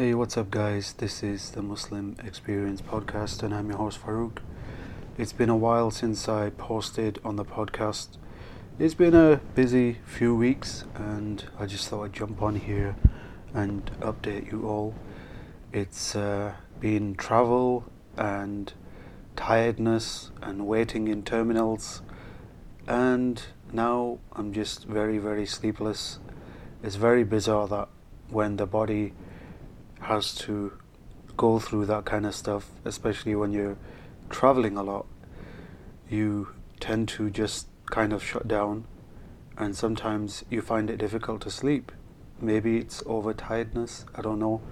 Hey, what's up, guys? This is the Muslim Experience Podcast, and I'm your host Farouk. It's been a while since I posted on the podcast. It's been a busy few weeks, and I just thought I'd jump on here and update you all. It's uh, been travel and tiredness and waiting in terminals, and now I'm just very, very sleepless. It's very bizarre that when the body has to go through that kind of stuff, especially when you're traveling a lot, you tend to just kind of shut down, and sometimes you find it difficult to sleep. Maybe it's overtiredness, I don't know.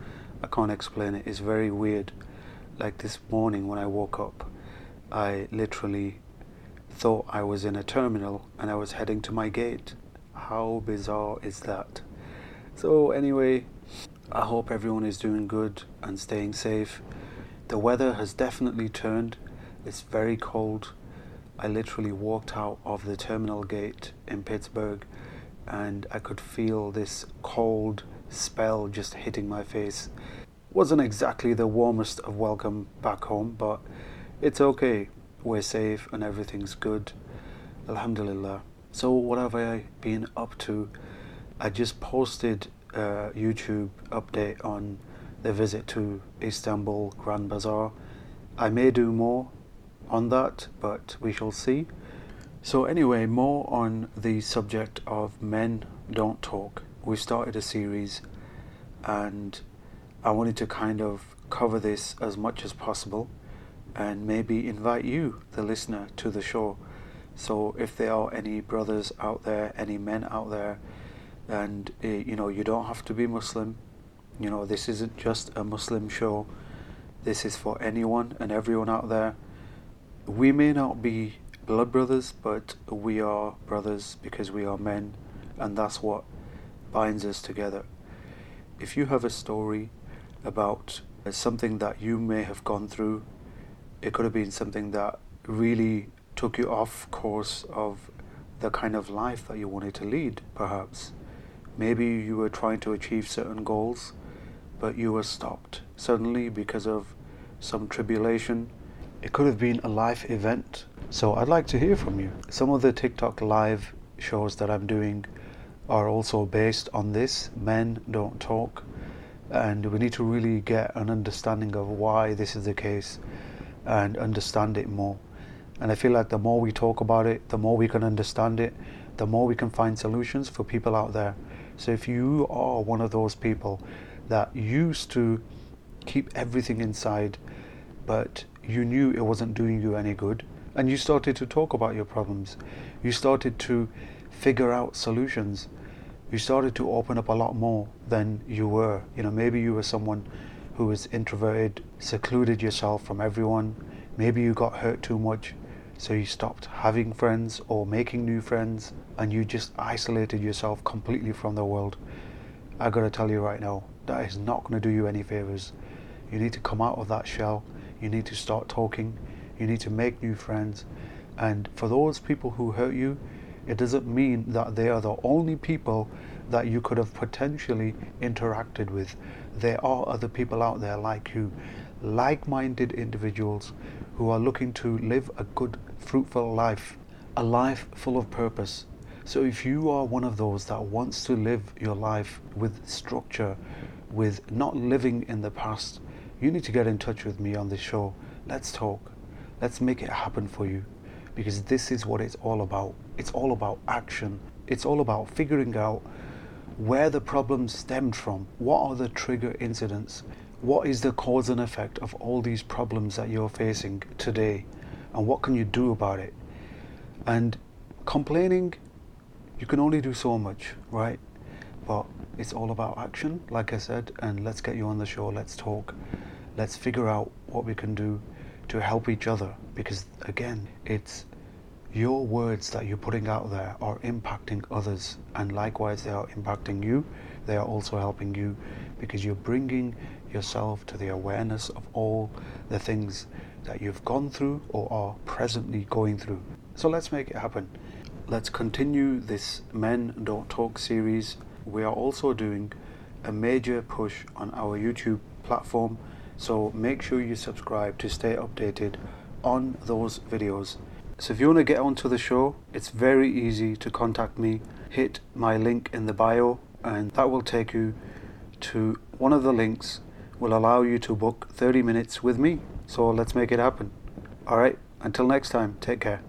I can't explain it. It's very weird. Like this morning when I woke up, I literally thought I was in a terminal and I was heading to my gate. How bizarre is that? So, anyway, I hope everyone is doing good and staying safe. The weather has definitely turned. It's very cold. I literally walked out of the terminal gate in Pittsburgh and I could feel this cold spell just hitting my face. Wasn't exactly the warmest of welcome back home, but it's okay. We're safe and everything's good. Alhamdulillah. So, what have I been up to? I just posted uh, YouTube update on the visit to Istanbul Grand Bazaar. I may do more on that, but we shall see. So, anyway, more on the subject of men don't talk. We started a series and I wanted to kind of cover this as much as possible and maybe invite you, the listener, to the show. So, if there are any brothers out there, any men out there, and uh, you know you don't have to be Muslim. You know this isn't just a Muslim show. This is for anyone and everyone out there. We may not be blood brothers, but we are brothers because we are men, and that's what binds us together. If you have a story about something that you may have gone through, it could have been something that really took you off course of the kind of life that you wanted to lead, perhaps. Maybe you were trying to achieve certain goals, but you were stopped suddenly because of some tribulation. It could have been a life event. So I'd like to hear from you. Some of the TikTok live shows that I'm doing are also based on this men don't talk. And we need to really get an understanding of why this is the case and understand it more. And I feel like the more we talk about it, the more we can understand it, the more we can find solutions for people out there. So if you are one of those people that used to keep everything inside, but you knew it wasn't doing you any good, and you started to talk about your problems, you started to figure out solutions, you started to open up a lot more than you were. You know, maybe you were someone who was introverted, secluded yourself from everyone, maybe you got hurt too much, so you stopped having friends or making new friends and you just isolated yourself completely from the world. I gotta tell you right now, that is not gonna do you any favors. You need to come out of that shell. You need to start talking. You need to make new friends. And for those people who hurt you, it doesn't mean that they are the only people that you could have potentially interacted with. There are other people out there like you, like minded individuals who are looking to live a good, fruitful life, a life full of purpose. So, if you are one of those that wants to live your life with structure, with not living in the past, you need to get in touch with me on this show. Let's talk. Let's make it happen for you because this is what it's all about. It's all about action. It's all about figuring out where the problem stemmed from. What are the trigger incidents? What is the cause and effect of all these problems that you're facing today and what can you do about it? And complaining you can only do so much right? But it's all about action like i said and let's get you on the show let's talk let's figure out what we can do to help each other because again it's your words that you're putting out there are impacting others and likewise they are impacting you they are also helping you because you're bringing yourself to the awareness of all the things that you've gone through or are presently going through. So let's make it happen. Let's continue this Men Don't Talk series. We are also doing a major push on our YouTube platform. So make sure you subscribe to stay updated on those videos. So if you want to get onto the show, it's very easy to contact me. Hit my link in the bio, and that will take you to one of the links will allow you to book 30 minutes with me. So let's make it happen. All right, until next time, take care.